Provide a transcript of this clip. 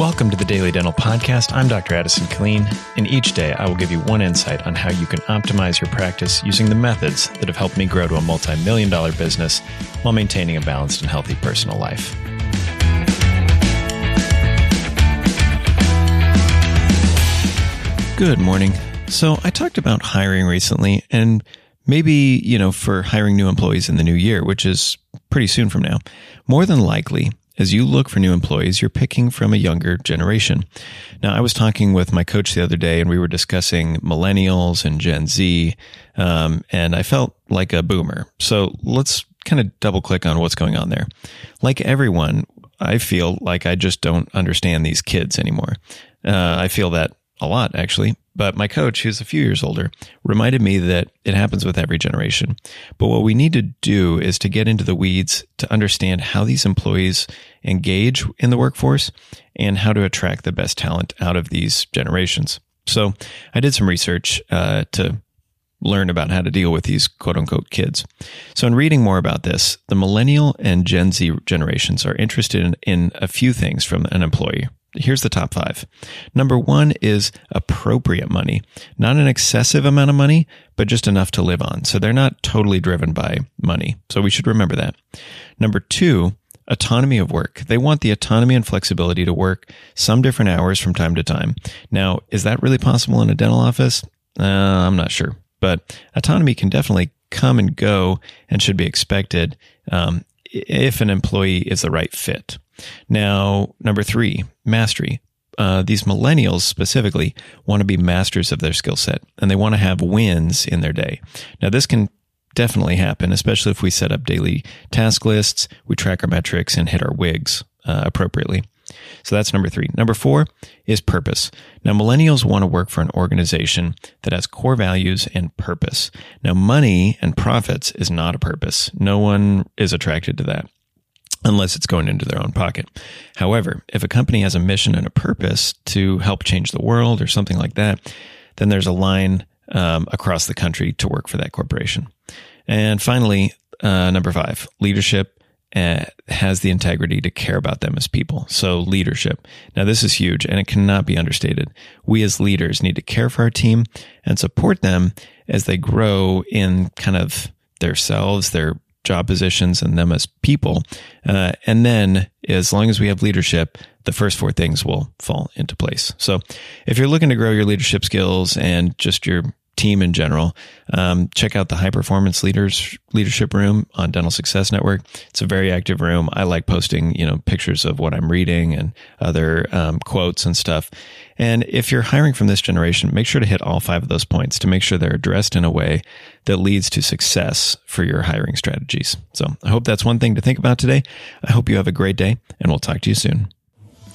Welcome to the Daily Dental Podcast. I'm Dr. Addison Killeen, and each day I will give you one insight on how you can optimize your practice using the methods that have helped me grow to a multi million dollar business while maintaining a balanced and healthy personal life. Good morning. So, I talked about hiring recently, and maybe, you know, for hiring new employees in the new year, which is pretty soon from now. More than likely, as you look for new employees, you're picking from a younger generation. Now, I was talking with my coach the other day and we were discussing millennials and Gen Z, um, and I felt like a boomer. So let's kind of double click on what's going on there. Like everyone, I feel like I just don't understand these kids anymore. Uh, I feel that a lot, actually. But my coach, who's a few years older, reminded me that it happens with every generation. But what we need to do is to get into the weeds to understand how these employees engage in the workforce and how to attract the best talent out of these generations. So I did some research uh, to learn about how to deal with these quote unquote kids. So, in reading more about this, the millennial and Gen Z generations are interested in, in a few things from an employee. Here's the top five. Number one is appropriate money, not an excessive amount of money, but just enough to live on. So they're not totally driven by money. So we should remember that. Number two, autonomy of work. They want the autonomy and flexibility to work some different hours from time to time. Now, is that really possible in a dental office? Uh, I'm not sure, but autonomy can definitely come and go and should be expected um, if an employee is the right fit. Now, number three, mastery. Uh, these millennials specifically want to be masters of their skill set and they want to have wins in their day. Now, this can definitely happen, especially if we set up daily task lists, we track our metrics, and hit our WIGs uh, appropriately. So that's number three. Number four is purpose. Now, millennials want to work for an organization that has core values and purpose. Now, money and profits is not a purpose. No one is attracted to that unless it's going into their own pocket. However, if a company has a mission and a purpose to help change the world or something like that, then there's a line um, across the country to work for that corporation. And finally, uh, number five, leadership uh, has the integrity to care about them as people. So leadership. Now this is huge and it cannot be understated. We as leaders need to care for our team and support them as they grow in kind of themselves, their job positions and them as people. Uh, and then as long as we have leadership, the first four things will fall into place. So if you're looking to grow your leadership skills and just your team in general, um, check out the High Performance Leaders Leadership Room on Dental Success Network. It's a very active room. I like posting, you know, pictures of what I'm reading and other um, quotes and stuff. And if you're hiring from this generation, make sure to hit all five of those points to make sure they're addressed in a way that leads to success for your hiring strategies. So I hope that's one thing to think about today. I hope you have a great day, and we'll talk to you soon.